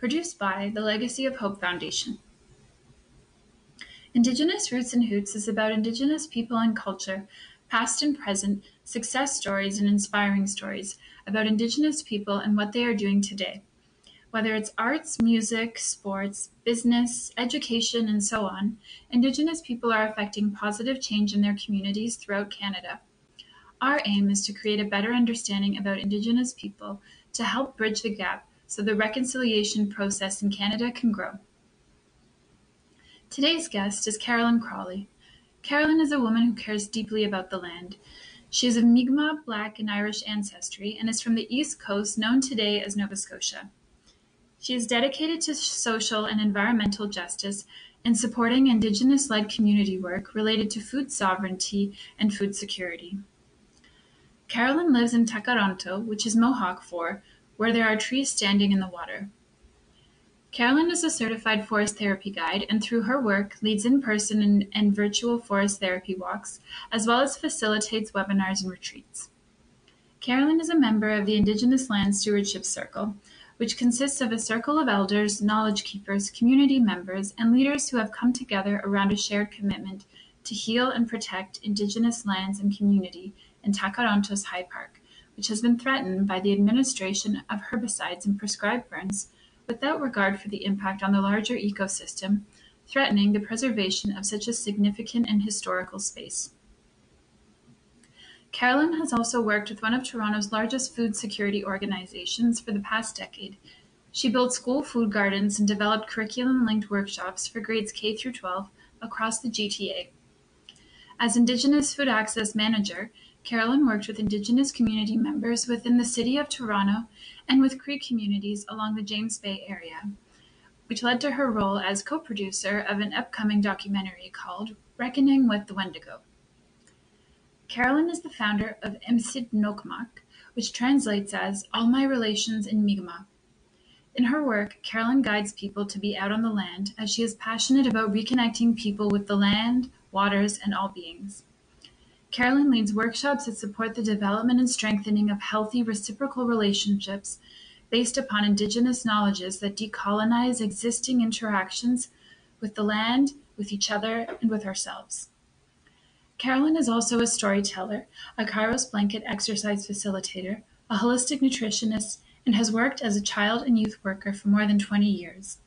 produced by the Legacy of Hope Foundation. Indigenous Roots and Hoots is about Indigenous people and culture, past and present, success stories and inspiring stories about Indigenous people and what they are doing today. Whether it's arts, music, sports, business, education, and so on, Indigenous people are affecting positive change in their communities throughout Canada. Our aim is to create a better understanding about Indigenous people to help bridge the gap so the reconciliation process in Canada can grow. Today's guest is Carolynne Crawley. Carolynne is a woman who cares deeply about the land. She is of Mi'kmaq, Black, and Irish ancestry and is from the East Coast, known today as Nova Scotia. She is dedicated to social and environmental justice and supporting Indigenous led community work related to food sovereignty and food security. Carolynne lives in Tkaronto, which is Mohawk for where there are trees standing in the water. Carolynne is a certified forest therapy guide and through her work leads in-person and, and virtual forest therapy walks, as well as facilitates webinars and retreats. Carolynne is a member of the Indigenous Land Stewardship Circle, which consists of a circle of elders, knowledge keepers, community members, and leaders who have come together around a shared commitment to heal and protect Indigenous lands and community in Tkaronto's High Park, which has been threatened by the administration of herbicides and prescribed burns without regard for the impact on the larger ecosystem, threatening the preservation of such a significant and historical space. Carolynne has also worked with one of Toronto's largest food security organizations for the past decade. She built school food gardens and developed curriculum-linked workshops for grades K through 12 across the GTA. As Indigenous Food Access Manager, Carolynne worked with Indigenous community members within the City of Toronto and with Cree communities along the James Bay area, which led to her role as co-producer of an upcoming documentary called Reckoning with the Wendigo. Carolynne is the founder of Nokmak, which translates as All My Relations in Mi'kmaq. In her work, Carolynne guides people to be out on the land as she is passionate about reconnecting people with the land, waters, and all beings. Carolynne leads workshops that support the development and strengthening of healthy reciprocal relationships based upon Indigenous knowledges that decolonize existing interactions with the land, with each other, and with ourselves. Carolynne is also a storyteller, a Kairos blanket exercise facilitator, a holistic nutritionist, and has worked as a child and youth worker for more than 20 years.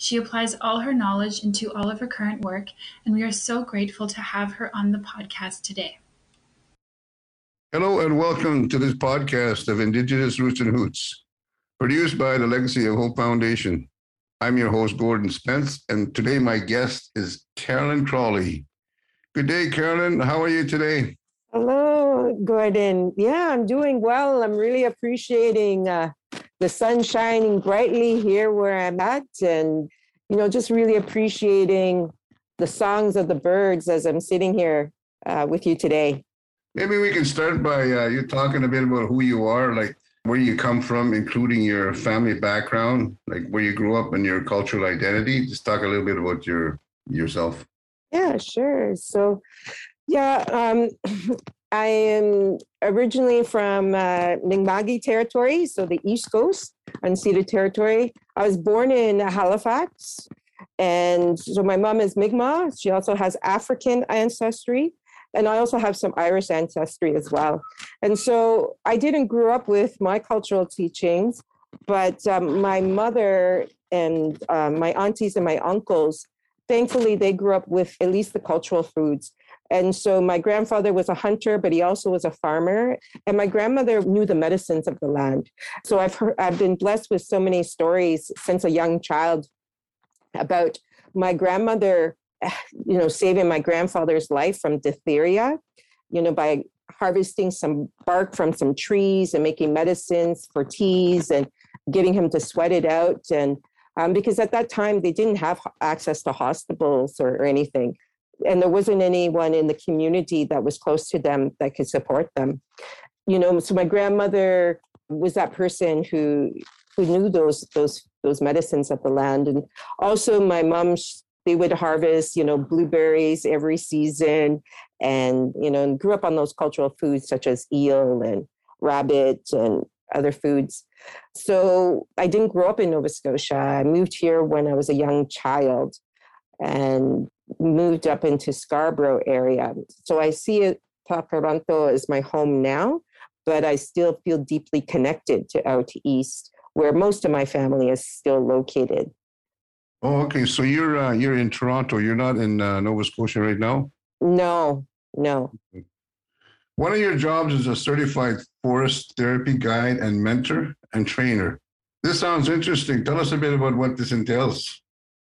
She applies all her knowledge into all of her current work, and we are so grateful to have her on the podcast today. Hello, and welcome to this podcast of Indigenous Roots and Hoots, produced by the Legacy of Hope Foundation. I'm your host, Gordon Spence, and today my guest is Carolynne Crawley. Good day, Carolynne. How are you today? Hello, Gordon. Yeah, I'm doing well. I'm really appreciating uh, the sun shining brightly here where I'm at, and you know, just really appreciating the songs of the birds as I'm sitting here uh, with you today. Maybe we can start by uh, you talking a bit about who you are, like where you come from, including your family background, like where you grew up and your cultural identity. Just talk a little bit about your yourself. Yeah, sure. So, yeah, um, I am originally from uh, Mi'kmaqi territory, so the East Coast, unceded territory. I was born in Halifax, and so my mom is Mi'kmaq. She also has African ancestry, and I also have some Irish ancestry as well. And so I didn't grow up with my cultural teachings, but um, my mother and um, my aunties and my uncles, thankfully, they grew up with at least the cultural foods. And so my grandfather was a hunter, but he also was a farmer. And my grandmother knew the medicines of the land. So I've heard, I've been blessed with so many stories since a young child about my grandmother, you know, saving my grandfather's life from diphtheria, you know, by harvesting some bark from some trees and making medicines for teas and getting him to sweat it out. And um, because at that time they didn't have access to hospitals or, or anything and there wasn't anyone in the community that was close to them that could support them you know so my grandmother was that person who who knew those those those medicines of the land and also my mom they would harvest you know blueberries every season and you know and grew up on those cultural foods such as eel and rabbit and other foods. So I didn't grow up in Nova Scotia. I moved here when I was a young child and moved up into Scarborough area. So I see it, Toronto as my home now, but I still feel deeply connected to out east, where most of my family is still located. Oh, okay. So you're uh, you're in Toronto. You're not in uh, Nova Scotia right now. No, no. One of your jobs is a certified forest therapy guide and mentor and trainer. This sounds interesting. Tell us a bit about what this entails.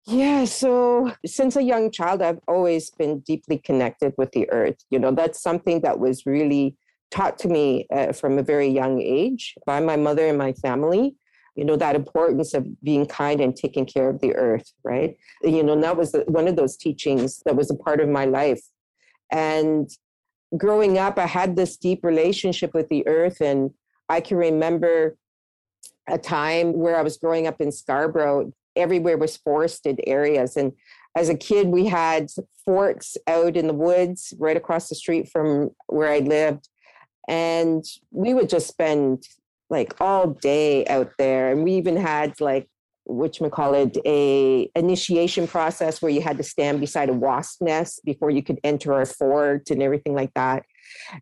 Yeah, so since a young child, I've always been deeply connected with the earth. You know, that's something that was really taught to me uh, from a very young age by my mother and my family. You know, that importance of being kind and taking care of the earth, right? You know, that was one of those teachings that was a part of my life. And growing up, I had this deep relationship with the earth. And I can remember a time where I was growing up in Scarborough everywhere was forested areas. And as a kid, we had forts out in the woods right across the street from where I lived. And we would just spend like all day out there. And we even had like which we call it a initiation process where you had to stand beside a wasp nest before you could enter a fort and everything like that.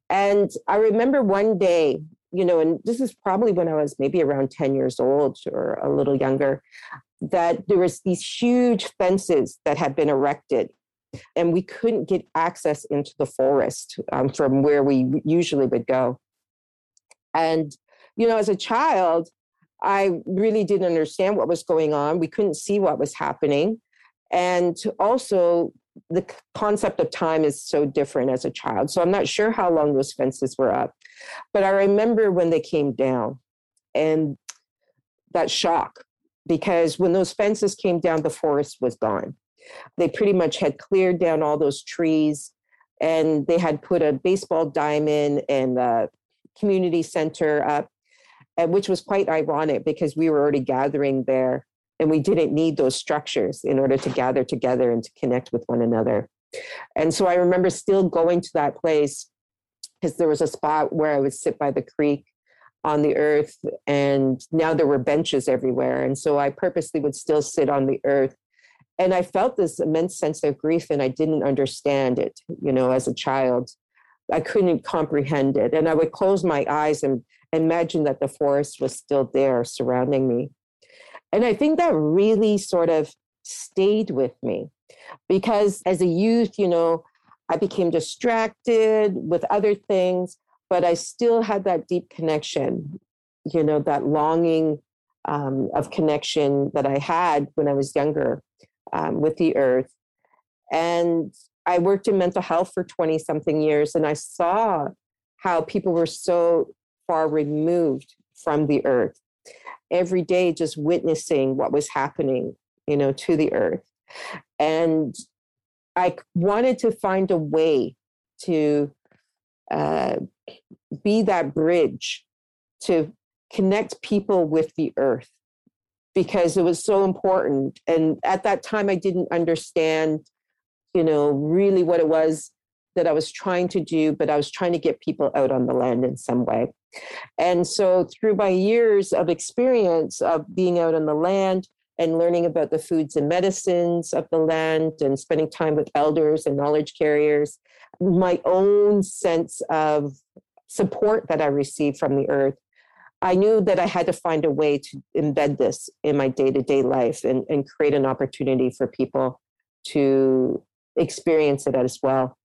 And I remember one day, you know, and this is probably when I was maybe around 10 years old or a little younger that there was these huge fences that had been erected and we couldn't get access into the forest um, from where we usually would go. And you know as a child i really didn't understand what was going on. We couldn't see what was happening. And also the concept of time is so different as a child so i'm not sure how long those fences were up but i remember when they came down and that shock because when those fences came down, the forest was gone. They pretty much had cleared down all those trees and they had put a baseball diamond and a community center up, which was quite ironic because we were already gathering there and we didn't need those structures in order to gather together and to connect with one another. And so I remember still going to that place because there was a spot where I would sit by the creek on the earth and now there were benches everywhere and so i purposely would still sit on the earth. And i felt this immense sense of grief and i didn't understand it you know as a child. I couldn't comprehend it and i would close my eyes and imagine that the forest was still there surrounding me. And i think that really sort of stayed with me because as a youth you know i became distracted with other things but I still had that deep connection, you know, that longing um, of connection that I had when I was younger um, with the earth. And I worked in mental health for 20 something years, and I saw how people were so far removed from the earth every day, just witnessing what was happening, you know, to the earth. And I wanted to find a way to uh, be that bridge to connect people with the earth because it was so important. And at that time, I didn't understand, you know, really what it was that I was trying to do, but I was trying to get people out on the land in some way. And so, through my years of experience of being out on the land and learning about the foods and medicines of the land and spending time with elders and knowledge carriers, my own sense of support that I received from the earth, I knew that I had to find a way to embed this in my day to day life and, and create an opportunity for people to experience it as well.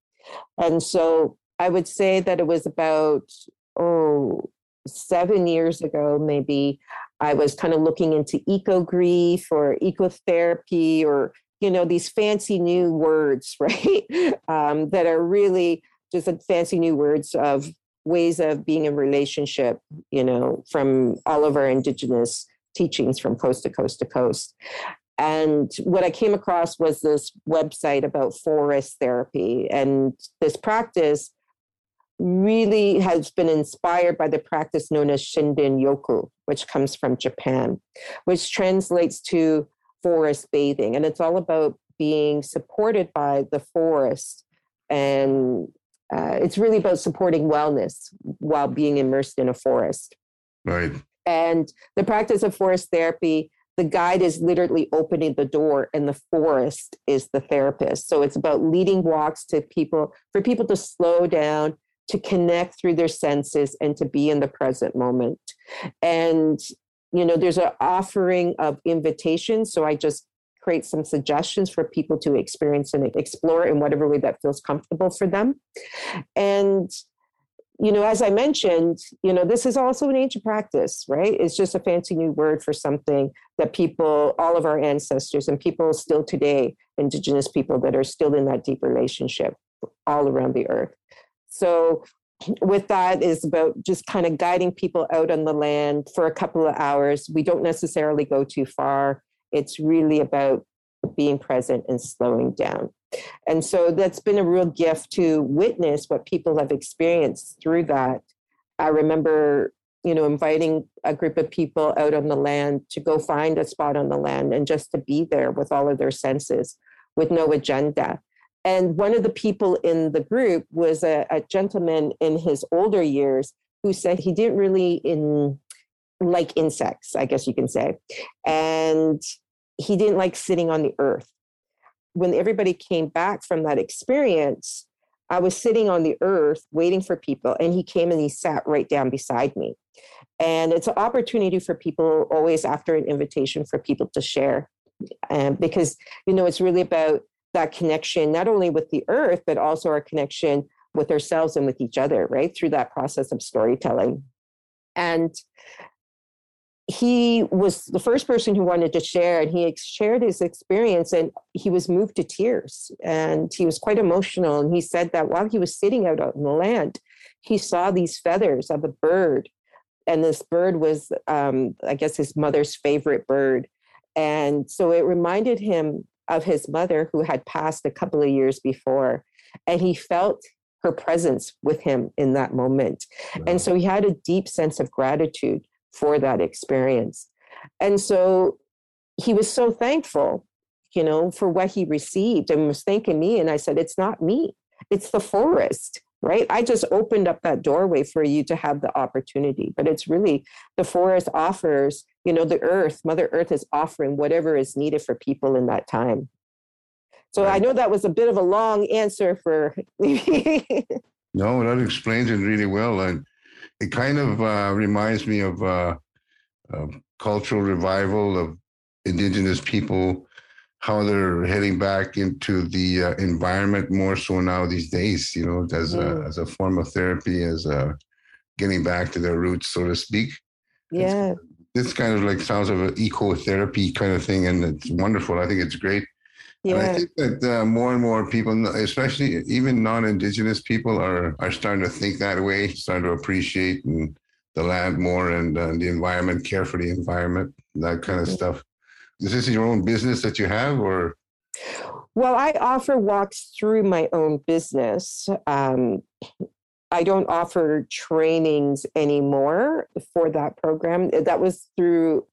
And so I would say that it was about, oh, seven years ago, maybe, I was kind of looking into eco grief or ecotherapy or, you know, these fancy new words, right? Um, that are really just fancy new words of ways of being in relationship, you know, from all of our indigenous teachings from coast to coast to coast. And what I came across was this website about forest therapy. And this practice really has been inspired by the practice known as Shinrin Yoku, which comes from Japan, which translates to forest bathing. And it's all about being supported by the forest and uh, it's really about supporting wellness while being immersed in a forest. Right. And the practice of forest therapy, the guide is literally opening the door and the forest is the therapist. So it's about leading walks to people, for people to slow down, to connect through their senses and to be in the present moment. And, you know, there's an offering of invitations. So I just create some suggestions for people to experience and explore in whatever way that feels comfortable for them. And you know, as I mentioned, you know, this is also an ancient practice, right? It's just a fancy new word for something that people, all of our ancestors and people still today, Indigenous people that are still in that deep relationship all around the earth. So, with that is about just kind of guiding people out on the land for a couple of hours. We don't necessarily go too far. It's really about being present and slowing down. And so that's been a real gift to witness what people have experienced through that. I remember, you know, inviting a group of people out on the land to go find a spot on the land and just to be there with all of their senses with no agenda. And one of the people in the group was a, a gentleman in his older years who said he didn't really in like insects, I guess you can say. And he didn't like sitting on the earth when everybody came back from that experience, I was sitting on the earth waiting for people, and he came and he sat right down beside me. And it's an opportunity for people always after an invitation for people to share. And because, you know, it's really about that connection, not only with the earth, but also our connection with ourselves and with each other, right? Through that process of storytelling. And he was the first person who wanted to share and he shared his experience and he was moved to tears and he was quite emotional and he said that while he was sitting out on the land he saw these feathers of a bird and this bird was um, i guess his mother's favorite bird and so it reminded him of his mother who had passed a couple of years before and he felt her presence with him in that moment and so he had a deep sense of gratitude for that experience. And so he was so thankful, you know, for what he received and was thanking me. And I said, It's not me, it's the forest, right? I just opened up that doorway for you to have the opportunity. But it's really the forest offers, you know, the earth, Mother Earth is offering whatever is needed for people in that time. So I know that was a bit of a long answer for. no, that explains it really well. And it kind of uh, reminds me of uh, cultural revival of indigenous people, how they're heading back into the uh, environment more so now these days. You know, as a as a form of therapy, as a getting back to their roots, so to speak. Yeah. It's, this kind of like sounds of an ecotherapy kind of thing, and it's wonderful. I think it's great. Yeah. And I think that uh, more and more people, especially even non-indigenous people, are are starting to think that way, starting to appreciate and the land more and uh, the environment, care for the environment, that kind of stuff. Is this your own business that you have, or? Well, I offer walks through my own business. Um, I don't offer trainings anymore for that program. That was through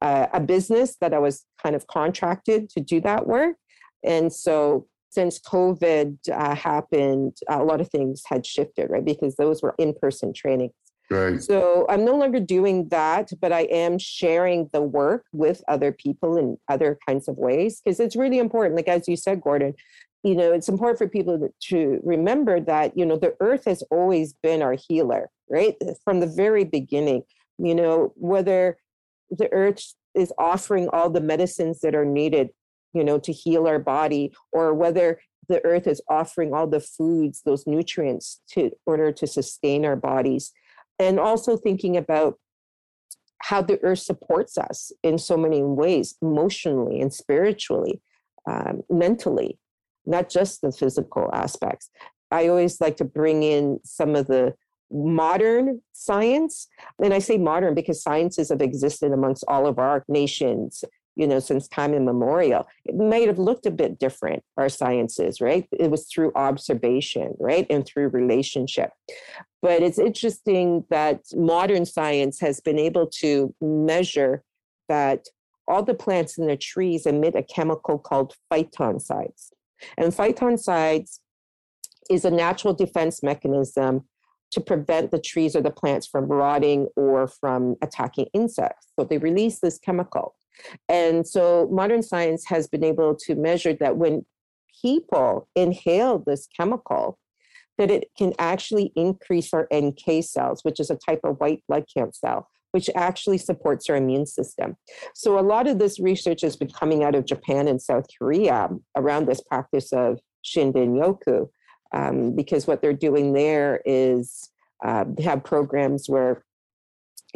uh, a business that I was kind of contracted to do that work. And so since COVID uh, happened, a lot of things had shifted, right? Because those were in person trainings. Right. So I'm no longer doing that, but I am sharing the work with other people in other kinds of ways because it's really important. Like, as you said, Gordon, you know, it's important for people to remember that, you know, the earth has always been our healer, right? From the very beginning, you know, whether the earth is offering all the medicines that are needed you know, to heal our body, or whether the earth is offering all the foods, those nutrients to order to sustain our bodies. And also thinking about how the earth supports us in so many ways, emotionally and spiritually, um, mentally, not just the physical aspects. I always like to bring in some of the modern science. And I say modern because sciences have existed amongst all of our nations you know, since time immemorial. It might have looked a bit different, our sciences, right? It was through observation, right? And through relationship. But it's interesting that modern science has been able to measure that all the plants in the trees emit a chemical called phytoncides. And phytoncides is a natural defense mechanism to prevent the trees or the plants from rotting or from attacking insects. So they release this chemical. And so modern science has been able to measure that when people inhale this chemical, that it can actually increase our NK cells, which is a type of white blood cell, which actually supports our immune system. So a lot of this research has been coming out of Japan and South Korea around this practice of Shinrin Yoku, um, because what they're doing there is uh, they have programs where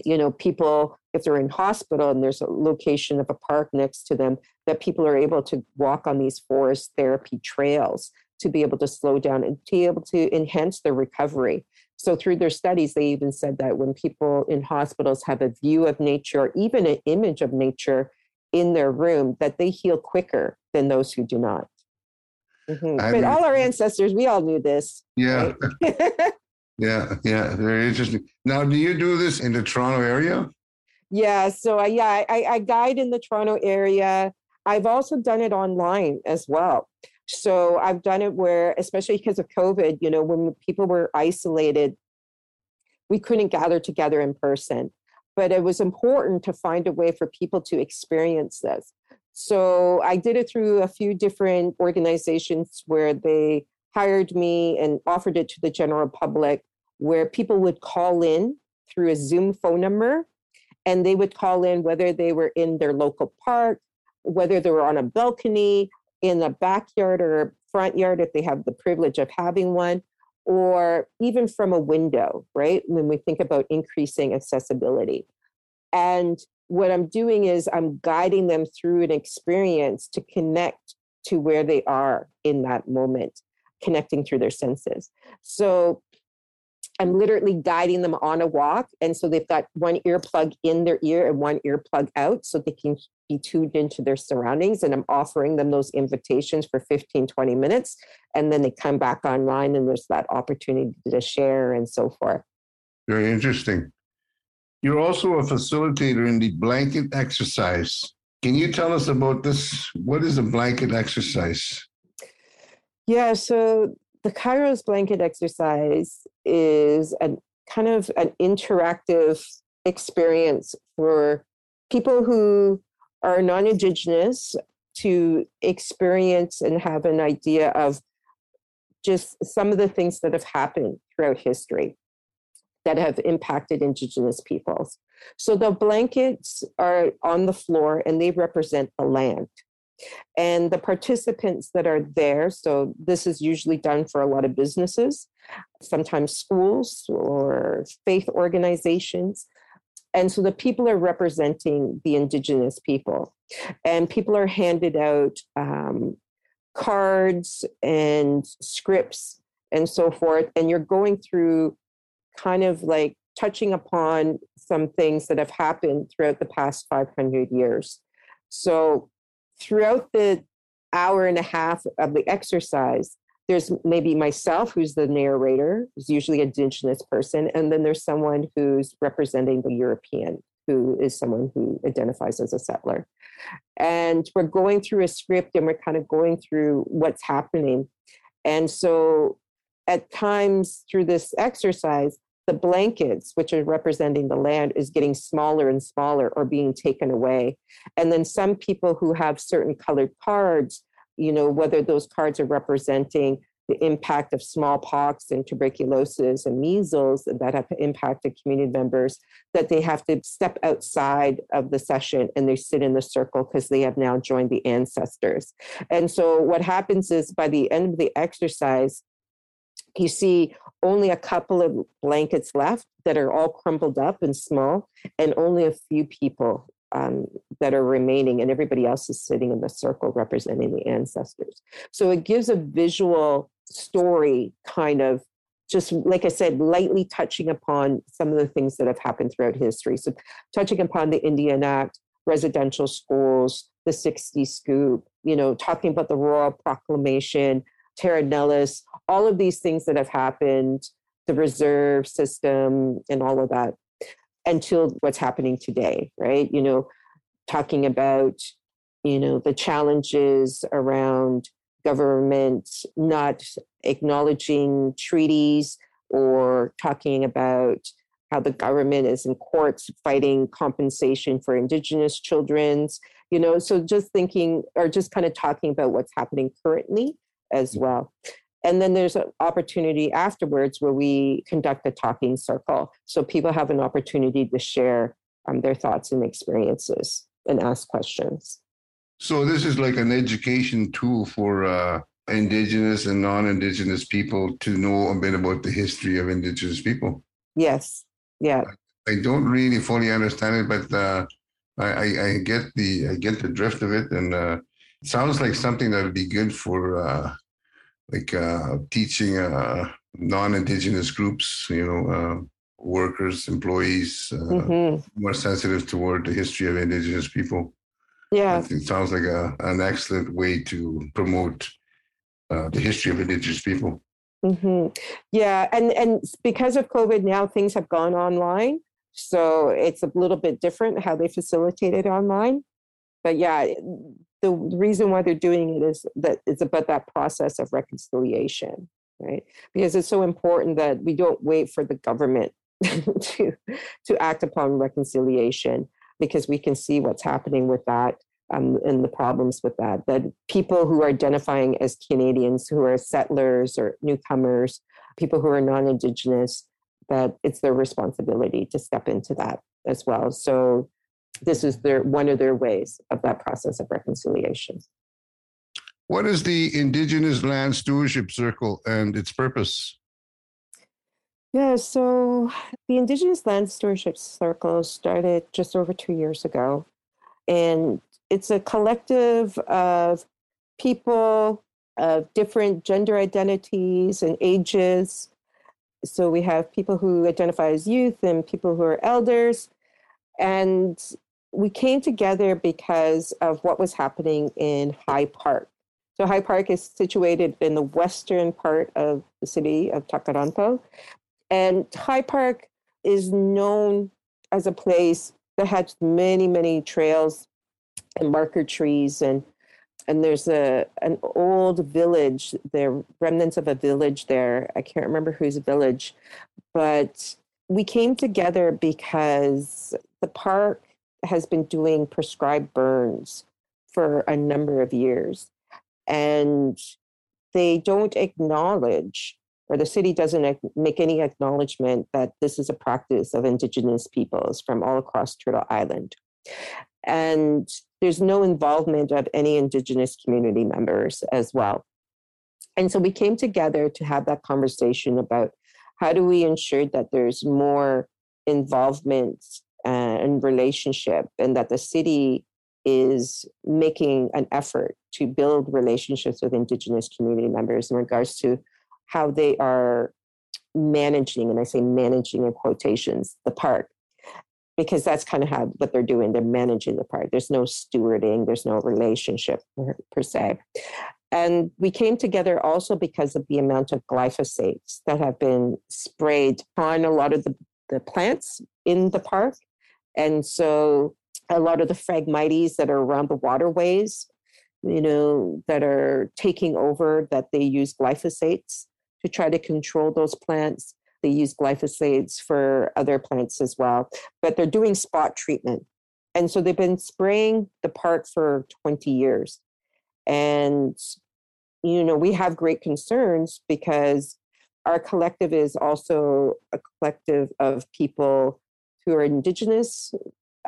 you know people if they're in hospital and there's a location of a park next to them that people are able to walk on these forest therapy trails to be able to slow down and to be able to enhance their recovery so through their studies they even said that when people in hospitals have a view of nature or even an image of nature in their room that they heal quicker than those who do not mm-hmm. but mean, all our ancestors we all knew this yeah right? Yeah, yeah, very interesting. Now, do you do this in the Toronto area? Yeah, so I, yeah, I, I guide in the Toronto area. I've also done it online as well. So I've done it where, especially because of COVID, you know, when people were isolated, we couldn't gather together in person. But it was important to find a way for people to experience this. So I did it through a few different organizations where they hired me and offered it to the general public where people would call in through a Zoom phone number and they would call in whether they were in their local park, whether they were on a balcony, in the backyard or front yard if they have the privilege of having one, or even from a window, right? When we think about increasing accessibility. And what I'm doing is I'm guiding them through an experience to connect to where they are in that moment connecting through their senses. So I'm literally guiding them on a walk. And so they've got one earplug in their ear and one earplug out so they can be tuned into their surroundings. And I'm offering them those invitations for 15, 20 minutes. And then they come back online and there's that opportunity to share and so forth. Very interesting. You're also a facilitator in the blanket exercise. Can you tell us about this? What is a blanket exercise? Yeah, so the Kairos blanket exercise is a kind of an interactive experience for people who are non Indigenous to experience and have an idea of just some of the things that have happened throughout history that have impacted Indigenous peoples. So the blankets are on the floor and they represent the land. And the participants that are there, so this is usually done for a lot of businesses, sometimes schools or faith organizations. And so the people are representing the Indigenous people. And people are handed out um, cards and scripts and so forth. And you're going through kind of like touching upon some things that have happened throughout the past 500 years. So throughout the hour and a half of the exercise, there's maybe myself who's the narrator, who's usually an indigenous person, and then there's someone who's representing the European, who is someone who identifies as a settler. And we're going through a script and we're kind of going through what's happening. And so at times through this exercise, the blankets, which are representing the land, is getting smaller and smaller or being taken away. And then some people who have certain colored cards, you know, whether those cards are representing the impact of smallpox and tuberculosis and measles that have impacted community members, that they have to step outside of the session and they sit in the circle because they have now joined the ancestors. And so what happens is by the end of the exercise, you see only a couple of blankets left that are all crumpled up and small, and only a few people um, that are remaining, and everybody else is sitting in the circle representing the ancestors. So it gives a visual story, kind of just like I said, lightly touching upon some of the things that have happened throughout history. So, touching upon the Indian Act, residential schools, the 60 scoop, you know, talking about the Royal Proclamation, Terra Nullius, all of these things that have happened, the reserve system, and all of that, until what's happening today, right? You know, talking about, you know, the challenges around government not acknowledging treaties, or talking about how the government is in courts fighting compensation for indigenous children's you know so just thinking or just kind of talking about what's happening currently as mm-hmm. well. And then there's an opportunity afterwards where we conduct a talking circle. So people have an opportunity to share um, their thoughts and experiences and ask questions. So this is like an education tool for uh, indigenous and non-indigenous people to know a bit about the history of indigenous people? Yes. Yeah. I don't really fully understand it but uh, I, I, get the i get the drift of it and uh, sounds like something that would be good for uh, like uh, teaching uh, non-indigenous groups you know workers employees mm-hmm. more sensitive toward the history of indigenous people yeah it sounds like a, an excellent way to promote uh, the history of indigenous people. Mm-hmm. Yeah, and and because of COVID now, things have gone online, so it's a little bit different how they facilitate it online. But yeah, the reason why they're doing it is that it's about that process of reconciliation, right? Because it's so important that we don't wait for the government to to act upon reconciliation because we can see what's happening with that um, and the problems with that. That people who are identifying as Canadians, who are settlers or newcomers, people who are non Indigenous, that it's their responsibility to step into that as well. So this is their one of their ways of that process of reconciliation. What is the Indigenous Land Stewardship Circle and its purpose? Yeah, so the Indigenous Land Stewardship Circle started just over two years ago. And it's a collective of people of different gender identities and ages. So we have people who identify as youth and people who are elders. And we came together because of what was happening in High Park. So High Park is situated in the western part of the city of Tkaronto. And High Park is known as a place that has many, many trails and marker trees and and there's a an old village there remnants of a village there i can't remember whose village but we came together because the park has been doing prescribed burns for a number of years and they don't acknowledge or the city doesn't make any acknowledgement that this is a practice of indigenous peoples from all across turtle island and there's no involvement of any Indigenous community members as well. And so we came together to have that conversation about how do we ensure that there's more involvement and relationship and that the city is making an effort to build relationships with indigenous community members in regards to how they are managing and i say managing in quotations the park. Because that's kind of how what they're doing they're managing the park. There's no stewarding there's no relationship per, per, se. And we came together also because of the amount of glyphosates that have been sprayed on a lot of the, the plants in the park and so a lot of the phragmites that are around the waterways you know that are taking over that they use glyphosates to try to control those plants they use glyphosates for other plants as well, but they're doing spot treatment. And so they've been spraying the park for 20 years. And, you know, we have great concerns because our collective is also a collective of people who are Indigenous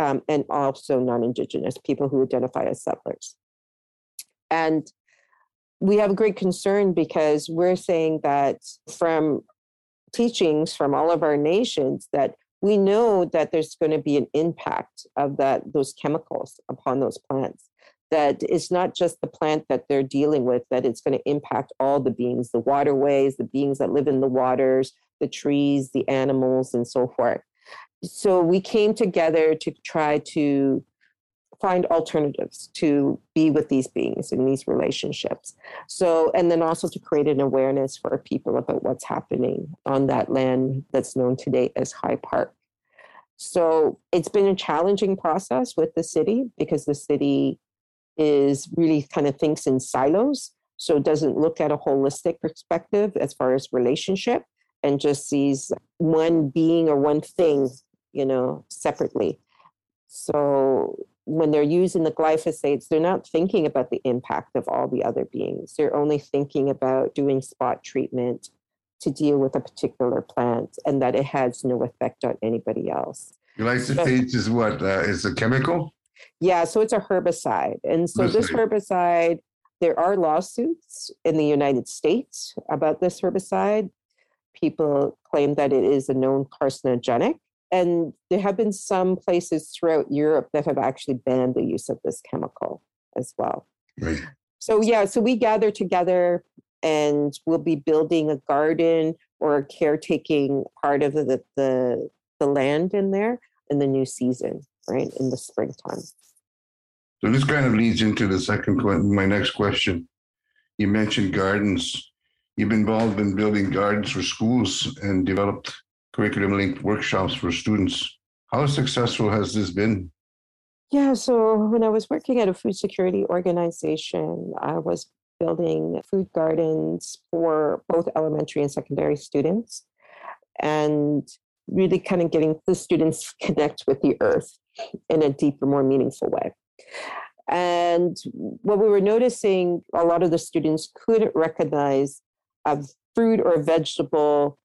um, and also non Indigenous, people who identify as settlers. And we have a great concern because we're saying that from teachings from all of our nations that we know that there's going to be an impact of that those chemicals upon those plants that it's not just the plant that they're dealing with that it's going to impact all the beings the waterways the beings that live in the waters the trees the animals and so forth so we came together to try to find alternatives to be with these beings in these relationships. So, and then also to create an awareness for people about what's happening on that land that's known today as High Park. So, it's been a challenging process with the city because the city is really kind of thinks in silos. So, it doesn't look at a holistic perspective as far as relationship. and just sees one being or one thing, you know, separately. So when they're using the glyphosates, they're not thinking about the impact of all the other beings. They're only thinking about doing spot treatment to deal with a particular plant and that it has no effect on anybody else. Glyphosate is what? Uh, is a chemical? Yeah, so it's a herbicide. And so this herbicide, there are lawsuits in the United States about this herbicide. People claim that it is a known carcinogenic. And there have been some places throughout Europe that have actually banned the use of this chemical as well. Right. So, yeah, so we gather together and we'll be building a garden or a caretaking part of the, the, the land in there in the new season, right? In the springtime. So this kind of leads into the second my next question. You mentioned gardens. You've been involved in building gardens for schools and developed curriculum linked workshops for students. How successful has this been? Yeah, so when I was working at a food security organization, I was building food gardens for both elementary and secondary students and really kind of getting the students connect with the earth in a deeper, more meaningful way. And what we were noticing, a lot of the students couldn't recognize a fruit or a vegetable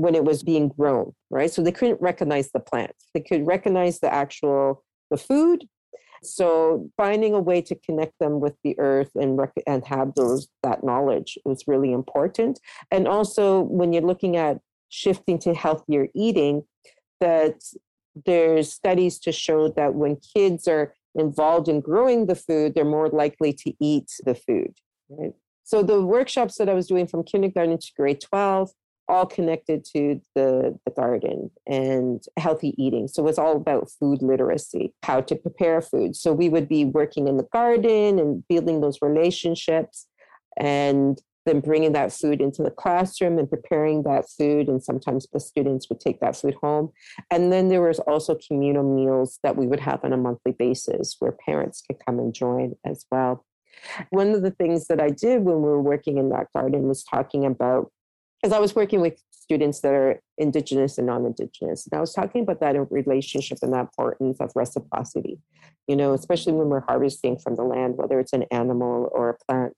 when it was being grown, right? So they couldn't recognize the plant. They could recognize the actual the food. So finding a way to connect them with the earth and rec- and have those that knowledge was really important. And also when you're looking at shifting to healthier eating, that there's studies to show that when kids are involved in growing the food, they're more likely to eat the food. Right? So the workshops that I was doing from kindergarten to grade 12, all connected to the, the garden and healthy eating. So it's all about food literacy, how to prepare food. So we would be working in the garden and building those relationships and then bringing that food into the classroom and preparing that food. And sometimes the students would take that food home. And then there was also communal meals that we would have on a monthly basis where parents could come and join as well. One of the things that I did when we were working in that garden was talking about, because I was working with students that are Indigenous and non Indigenous. And I was talking about that relationship and the importance of reciprocity, you know, especially when we're harvesting from the land, whether it's an animal or a plant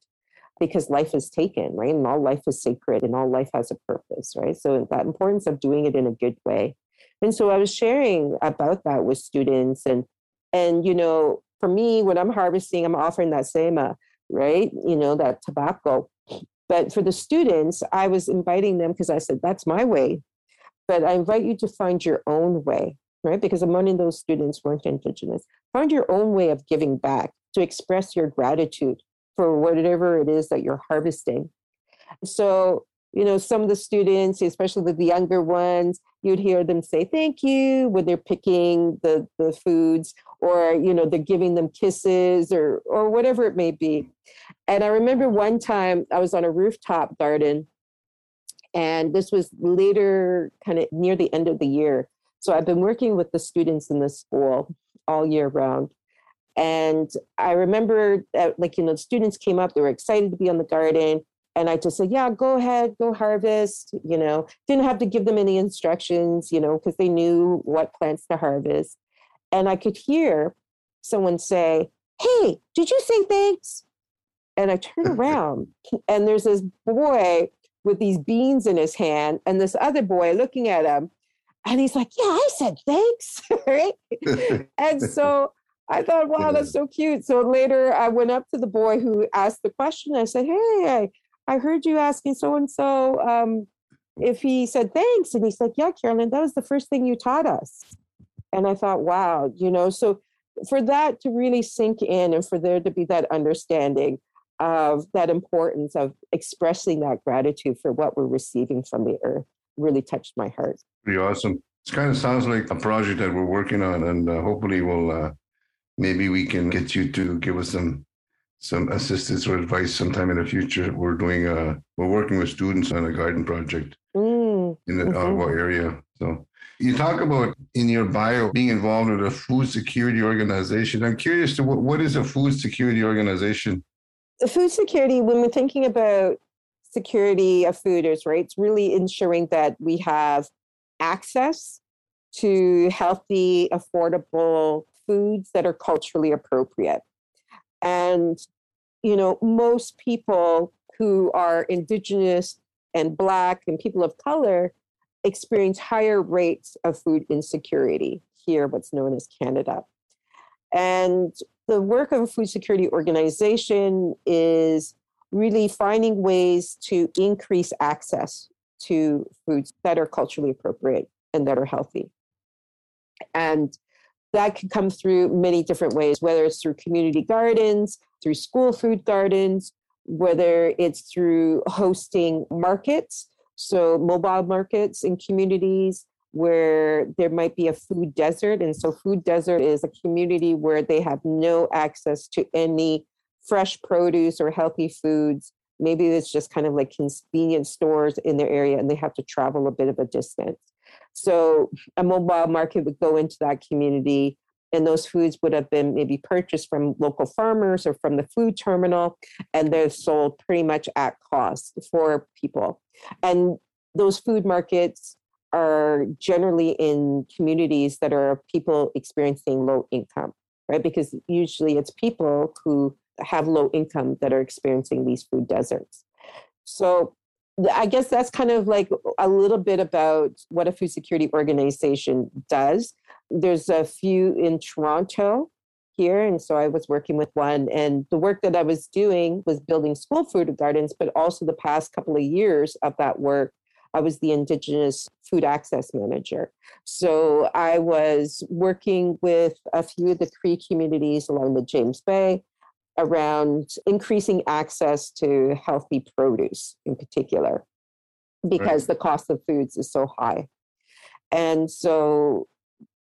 because life is taken, right? And all life is sacred and all life has a purpose, right? So that importance of doing it in a good way. And so I was sharing about that with students and and you know, for me, when I'm harvesting, I'm offering that sema, uh, right? You know, that tobacco. But for the students, I was inviting them because I said, that's my way. But I invite you to find your own way, right? Because of those students weren't Indigenous. Find your own way of giving back to express your gratitude for whatever it is that you're harvesting. So, you know, some of the students, especially the younger ones, you'd hear them say thank you when they're picking the, the foods or, you know, they're giving them kisses or or whatever it may be. And I remember one time I was on a rooftop garden and this was later kind of near the end of the year. So I've been working with the students in the school all year round. And I remember that, like, you know, the students came up, they were excited to be on the garden. And I just said, yeah, go ahead, go harvest. You know, didn't have to give them any instructions, you know, because they knew what plants to harvest. And I could hear someone say, hey, did you say thanks? And I turn around and there's this boy with these beans in his hand and this other boy looking at him. And he's like, yeah, I said thanks. right. and so I thought, wow, that's so cute. So later I went up to the boy who asked the question. I said, hey, I, heard you asking so and so if he said thanks. And he's like, yeah, Carolynne, that was the first thing you taught us. And I thought, wow, you know, so for that to really sink in and for there to be that understanding of that importance of expressing that gratitude for what we're receiving from the earth really touched my heart. Pretty awesome. It kind of sounds like a project that we're working on, and uh, hopefully we'll uh, maybe we can get you to give us some some assistance or advice sometime in the future. We're doing a we're working with students on a garden project mm, in the mm-hmm. Ottawa area. So you talk about in your bio being involved with a food security organization. I'm curious to what, what is a food security organization? The food security, when we're thinking about security of food is, right? It's really ensuring that we have access to healthy, affordable foods that are culturally appropriate. And, you know, most people who are Indigenous and Black and people of color experience higher rates of food insecurity here, what's known as Canada. And the work of a food security organization is really finding ways to increase access to foods that are culturally appropriate and that are healthy. And that can come through many different ways, whether it's through community gardens, through school food gardens, whether it's through hosting markets, so mobile markets in communities where there might be a food desert. And so, food desert is a community where they have no access to any fresh produce or healthy foods. Maybe it's just kind of like convenience stores in their area and they have to travel a bit of a distance. So a mobile market would go into that community and those foods would have been maybe purchased from local farmers or from the food terminal and they're sold pretty much at cost for people. And those food markets are generally in communities that are people experiencing low income right? Because usually it's people who have low income that are experiencing these food deserts. So I guess that's kind of like a little bit about what a food security organization does. There's a few in Toronto here, and so I was working with one. And the work that I was doing was building school food gardens, but also the past couple of years of that work, I was the Indigenous food access manager. So I was working with a few of the Cree communities along the James Bay around increasing access to healthy produce in particular because right. the cost of foods is so high. And so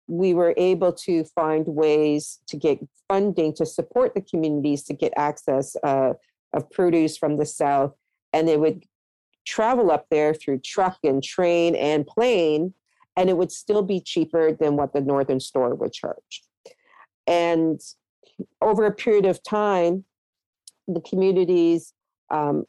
we were able to find ways to get funding to support the communities to get access uh, of produce from the south and they would travel up there through truck and train and plane and it would still be cheaper than what the northern store would charge and over a period of time, the communities, um,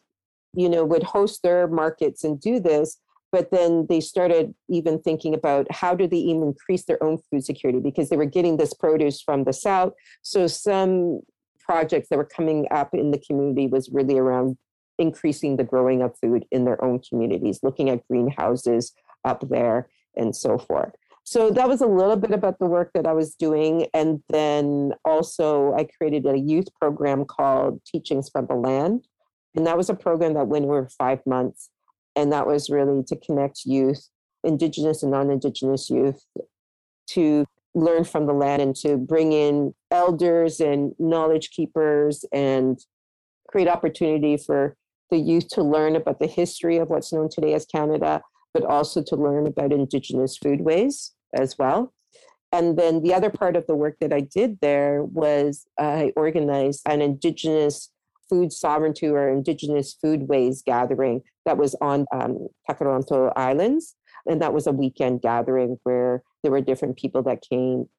you know, would host their markets and do this. But then they started even thinking about how do they even increase their own food security because they were getting this produce from the south. So some projects that were coming up in the community was really around increasing the growing of food in their own communities, looking at greenhouses up there and so forth. So that was a little bit about the work that I was doing. And then also, I created a youth program called Teachings from the Land. And that was a program that went over five months. And that was really to connect youth, Indigenous and non Indigenous youth, to learn from the land and to bring in elders and knowledge keepers and create opportunity for the youth to learn about the history of what's known today as Canada but also to learn about Indigenous foodways as well. And then the other part of the work that I did there was I organized an Indigenous food sovereignty or Indigenous foodways gathering that was on um, Tkaronto Islands. And that was a weekend gathering where there were different people that came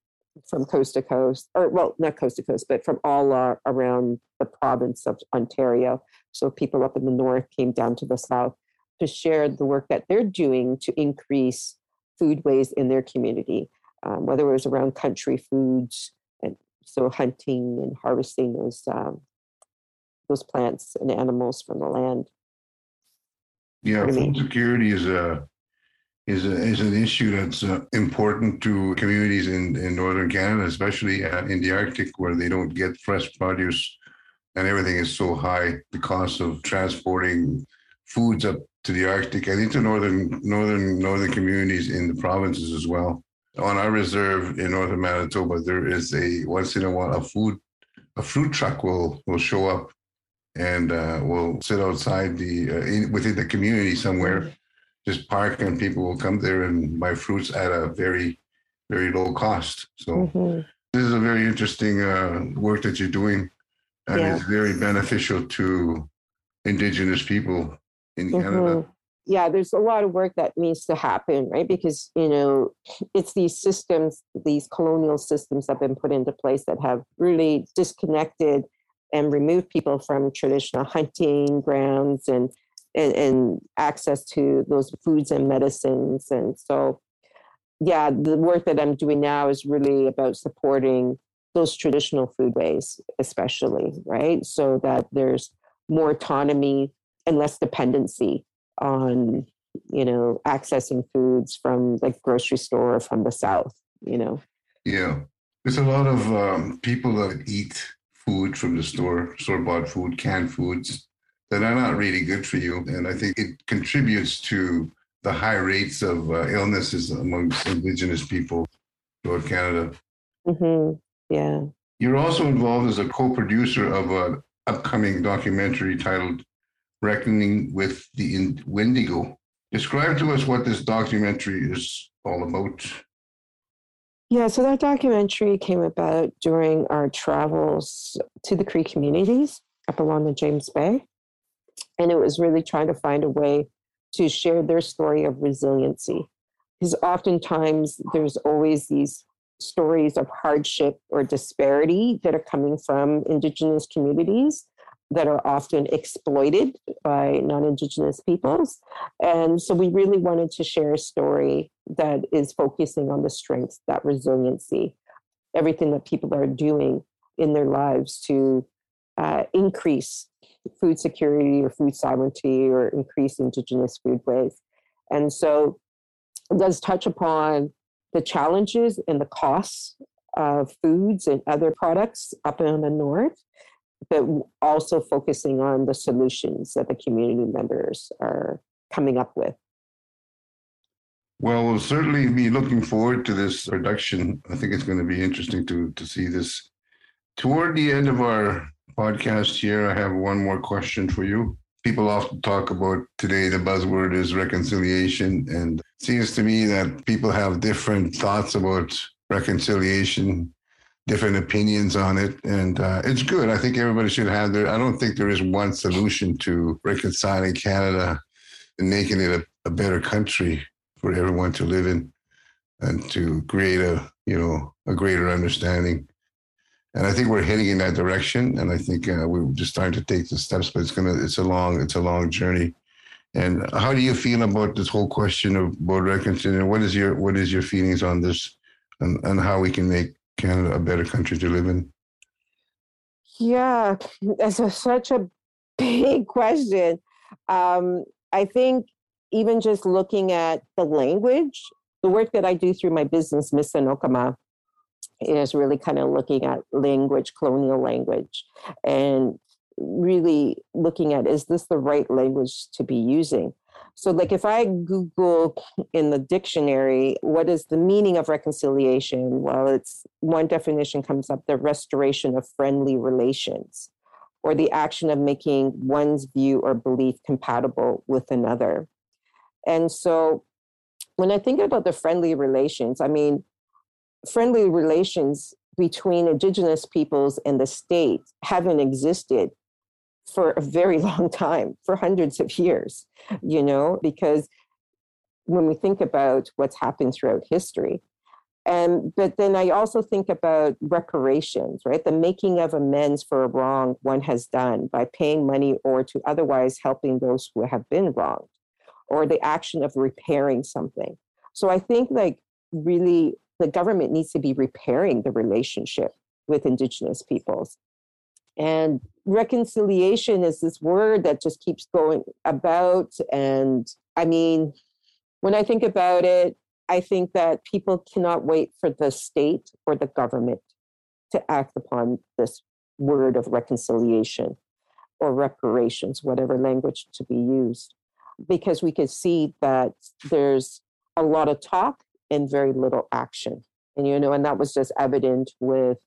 from coast to coast, or well, not coast to coast, but from all uh, around the province of Ontario. So people up in the north came down to the south to share the work that they're doing to increase food foodways in their community, um, whether it was around country foods and so hunting and harvesting those um, those plants and animals from the land. Yeah, food security is a is a, is an issue that's uh, important to communities in, in northern Canada, especially uh, in the Arctic, where they don't get fresh produce and everything is so high. The cost of transporting foods up to the Arctic and into northern northern northern communities in the provinces as well. On our reserve in northern Manitoba, there is a once in a while a food a fruit truck will will show up and uh, will sit outside the uh, in, within the community somewhere, just park and people will come there and buy fruits at a very very low cost. So mm-hmm. this is a very interesting uh, work that you're doing, and yeah. it's very beneficial to Indigenous people in mm-hmm. Canada. Yeah, there's a lot of work that needs to happen, right? Because, you know, it's these systems, these colonial systems that have been put into place that have really disconnected and removed people from traditional hunting grounds and and, and access to those foods and medicines. And so, yeah, the work that I'm doing now is really about supporting those traditional foodways, especially, right? So that there's more autonomy and less dependency on, you know, accessing foods from like grocery store or from the South, you know? Yeah. There's a lot of um, people that eat food from the store, store bought food, canned foods that are not really good for you. And I think it contributes to the high rates of uh, illnesses amongst Indigenous people throughout Canada. Mm-hmm. Yeah. You're also involved as a co producer of an upcoming documentary titled Reckoning with the Wendigo. Describe to us what this documentary is all about. Yeah, so that documentary came about during our travels to the Cree communities up along the James Bay. And it was really trying to find a way to share their story of resiliency. Because oftentimes there's always these stories of hardship or disparity that are coming from Indigenous communities that are often exploited by non Indigenous peoples. And so we really wanted to share a story that is focusing on the strengths, that resiliency, everything that people are doing in their lives to uh, increase food security or food sovereignty or increase indigenous food foodways. And so it does touch upon the challenges and the costs of foods and other products up in the north, but also focusing on the solutions that the community members are coming up with. Well, we'll certainly be looking forward to this production. I think it's going to be interesting to to see this. Toward the end of our podcast here, I have one more question for you. People often talk about today, the buzzword is reconciliation. And it seems to me that people have different thoughts about reconciliation, different opinions on it. And uh, it's good. I think everybody should have their, I don't think there is one solution to reconciling Canada and making it a, a better country for everyone to live in and to create a, you know, a greater understanding and I think we're heading in that direction. And I think uh, we're just starting to take the steps, but it's gonna it's a long it's a long journey. And how do you feel about this whole question of border reconciliation? What is your what is your feelings on this, and and how we can make Canada a better country to live in? Yeah, that's a, such a big question. Um, I think even just looking at the language, the work that I do through my business, Miss Okama, is really kind of looking at language, colonial language, and really looking at is this the right language to be using? So, like if I Google in the dictionary, what is the meaning of reconciliation? Well, it's one definition comes up the restoration of friendly relations or the action of making one's view or belief compatible with another. And so, when I think about the friendly relations, I mean, friendly relations between indigenous peoples and the state haven't existed for a very long time, for hundreds of years, you know, because when we think about what's happened throughout history, and but then I also think about reparations, right? The making of amends for a wrong one has done by paying money or to otherwise helping those who have been wronged, or the action of repairing something. So I think like really the government needs to be repairing the relationship with indigenous peoples and reconciliation is this word that just keeps going about and i mean when i think about it i think that people cannot wait for the state or the government to act upon this word of reconciliation or reparations whatever language to be used because we can see that there's a lot of talk and very little action. And, you know, and that was just evident with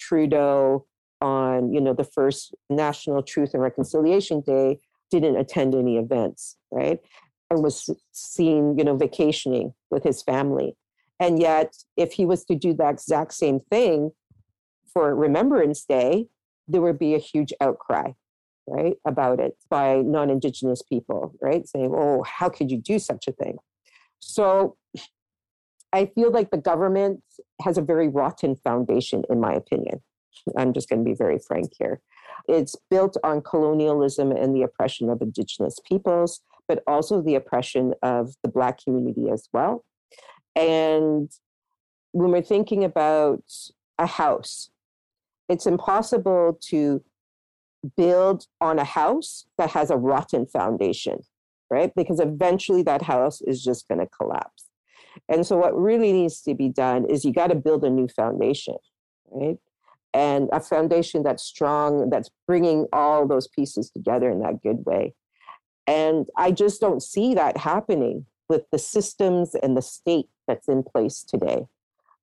Trudeau on, you know, the first National Truth and Reconciliation Day, didn't attend any events, right? And was seen, you know, vacationing with his family. And yet, if he was to do that exact same thing for Remembrance Day, there would be a huge outcry, right, about it by non Indigenous people, right? Saying, oh, how could you do such a thing? So I feel like the government has a very rotten foundation, in my opinion. I'm just going to be very frank here. It's built on colonialism and the oppression of Indigenous peoples, but also the oppression of the Black community as well. And when we're thinking about a house, it's impossible to build on a house that has a rotten foundation, right? Because eventually that house is just going to collapse. And so, what really needs to be done is you got to build a new foundation, right? And a foundation that's strong, that's bringing all those pieces together in that good way. And I just don't see that happening with the systems and the state that's in place today.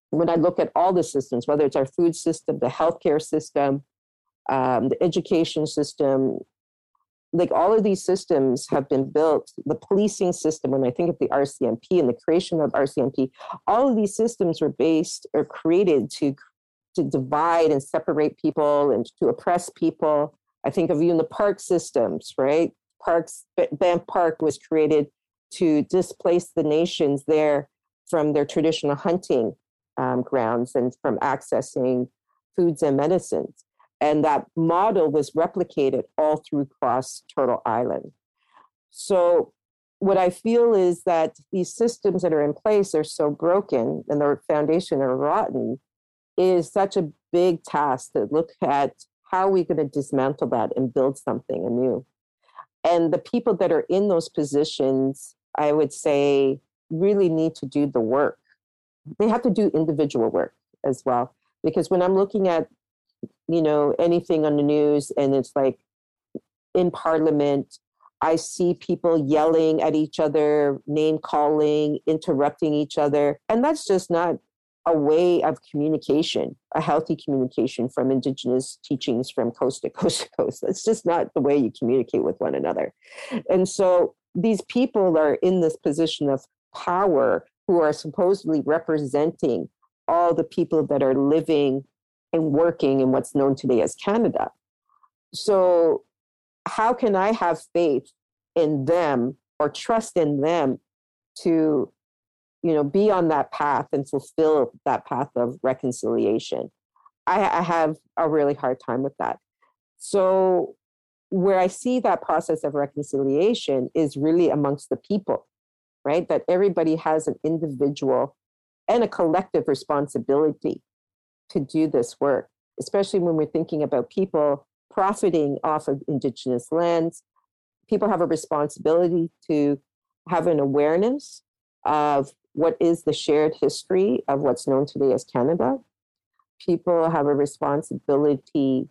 When I look at all the systems, whether it's our food system, the healthcare system, um, the education system, like all of these systems have been built, the policing system, when I think of the RCMP and the creation of RCMP, all of these systems were based or created to, to divide and separate people and to oppress people. I think of even the park systems, right? Parks, Banff Park was created to displace the nations there from their traditional hunting um, grounds and from accessing foods and medicines. And that model was replicated all through Cross Turtle Island. So, what I feel is that these systems that are in place are so broken and their foundation are rotten is such a big task to look at how are we going to dismantle that and build something anew. And the people that are in those positions, I would say, really need to do the work. They have to do individual work as well. Because when I'm looking at you know, anything on the news and it's like in parliament, I see people yelling at each other, name calling, interrupting each other. And that's just not a way of communication, a healthy communication from Indigenous teachings from coast to coast to coast. That's just not the way you communicate with one another. And so these people are in this position of power who are supposedly representing all the people that are living and working in what's known today as Canada. So, how can I have faith in them or trust in them to, you know, be on that path and fulfill that path of reconciliation? I, I have a really hard time with that. So, where I see that process of reconciliation is really amongst the people, right? That everybody has an individual and a collective responsibility to do this work, especially when we're thinking about people profiting off of Indigenous lands. People have a responsibility to have an awareness of what is the shared history of what's known today as Canada. People have a responsibility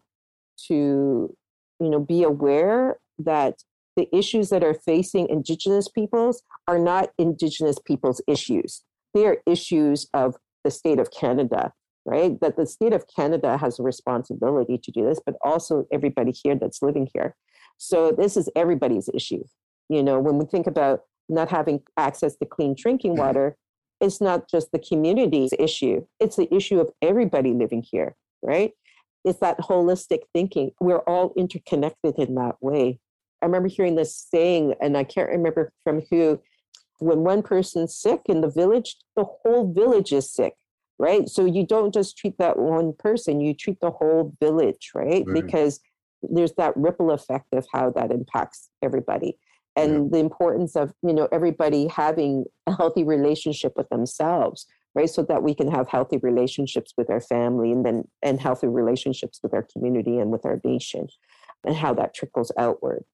to, you know, be aware that the issues that are facing Indigenous peoples are not Indigenous peoples' issues. They are issues of the state of Canada right? That the state of Canada has a responsibility to do this, but also everybody here that's living here. So this is everybody's issue. You know, when we think about not having access to clean drinking mm-hmm. water, it's not just the community's issue, it's the issue of everybody living here, right? It's that holistic thinking. We're all interconnected in that way. I remember hearing this saying, and I can't remember from who, when one person's sick in the village, the whole village is sick right? So you don't just treat that one person, you treat the whole village, right? right. Because there's that ripple effect of how that impacts everybody and yeah. the importance of you know everybody having a healthy relationship with themselves right so that we can have healthy relationships with our family and then and healthy relationships with our community and with our nation and how that trickles outward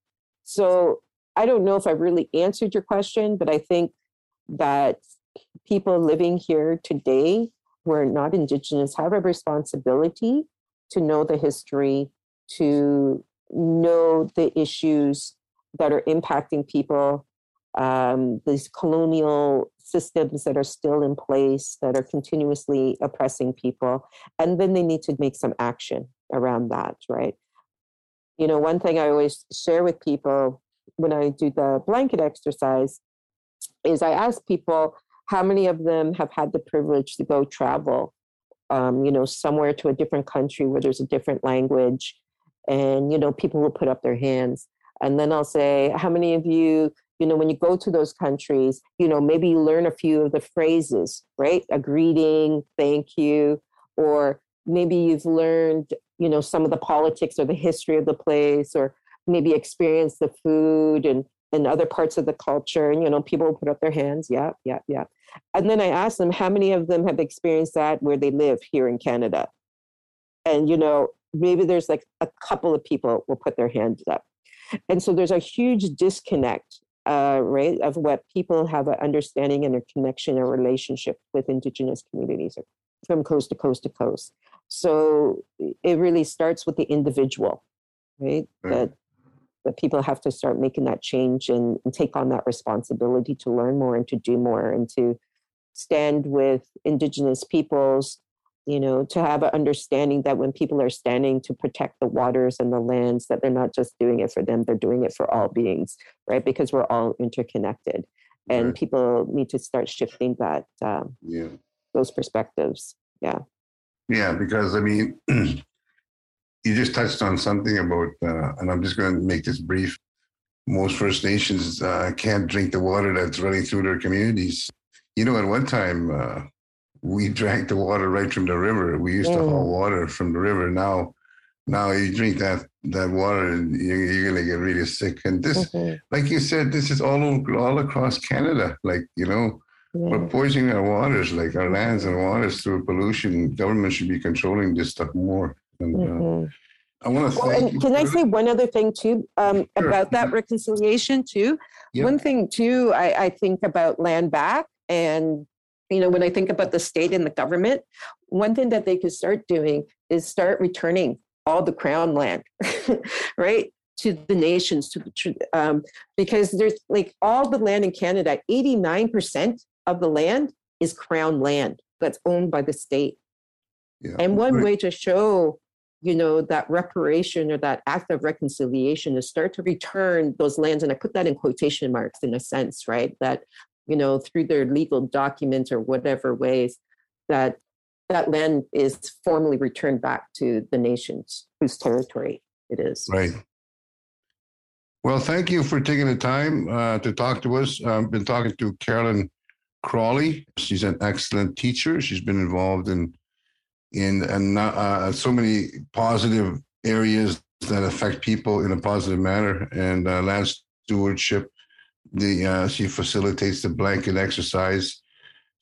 so i don't know if i really answered your question but i think that people living here today who are not Indigenous have a responsibility to know the history, to know the issues that are impacting people, um, these colonial systems that are still in place, that are continuously oppressing people. And then they need to make some action around that, right? You know, one thing I always share with people when I do the blanket exercise is I ask people, how many of them have had the privilege to go travel um, you know somewhere to a different country where there's a different language and you know people will put up their hands and then i'll say how many of you you know when you go to those countries you know maybe you learn a few of the phrases right a greeting thank you or maybe you've learned you know, some of the politics or the history of the place, or maybe experience the food and and other parts of the culture. And you know, people will put up their hands. Yeah, yeah, yeah. And then I ask them how many of them have experienced that where they live here in Canada. And you know, maybe there's like a couple of people will put their hands up. And so there's a huge disconnect, uh, right, of what people have an understanding and a connection and relationship with Indigenous communities from coast to coast to coast. So it really starts with the individual, right? right. That that people have to start making that change and, and, take on that responsibility to learn more and to do more and to stand with indigenous peoples you know to have an understanding that when people are standing to protect the waters and the lands that they're not just doing it for them they're doing it for all beings right? Because we're all interconnected and right. people need to start shifting that um, yeah. those perspectives yeah. Yeah because i mean you just touched on something about uh, and i'm just going to make this brief. Most first nations uh, can't drink the water that's running through their communities. You know at one time uh, we drank the water right from the river. We used mm. to haul water from the river. Now, now you drink that that water and you're, you're gonna get really sick. And this, mm-hmm. like you said, this is all over, all across Canada. Like you know, yeah. we're poisoning our waters, like our lands and waters through pollution. Government should be controlling this stuff more. And, uh, mm-hmm. uh, I want to. Well, and can I say one other thing too um, sure. about that reconciliation too? Yep. One thing too, I, I think about land back and you know, when I think about the state and the government, one thing that they could start doing is start returning all the crown land, right? To the nations, to the, um, because there's like all the land in Canada, 89% of the land is crown land that's owned by the state. Yeah. And one right. way to show, you know, that reparation or that act of reconciliation is start to return those lands. And I put that in quotation marks in a sense, right? That you know, through their legal documents or whatever ways, that that land is formally returned back to the nations whose territory it is. Right. Well, thank you for taking the time uh, to talk to us. I've been talking to Carolynne Crawley. She's an excellent teacher. She's been involved in in and uh, so many positive areas that affect people in a positive manner and uh, land stewardship the uh, she facilitates the blanket exercise.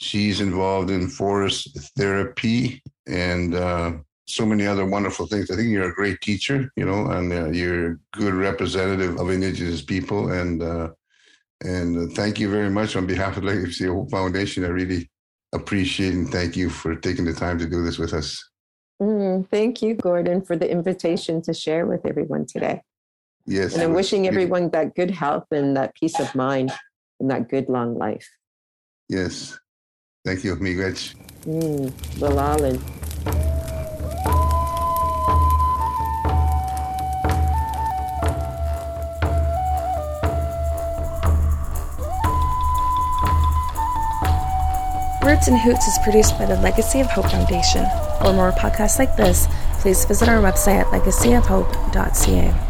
She's involved in forest therapy and uh, so many other wonderful things. I think you're a great teacher, you know, and uh, you're a good representative of Indigenous people. And uh, and thank you very much on behalf of the Legacy Hope Foundation. I really appreciate and thank you for taking the time to do this with us. Mm, thank you, Gordon, for the invitation to share with everyone today. Yes. And I'm wishing everyone that good health and that peace of mind and that good long life. Yes. Thank you, Miigwech. Mm, Wela'lin. Roots and Hoots is produced by the Legacy of Hope Foundation. For more podcasts like this, please visit our website at legacyofhope.ca.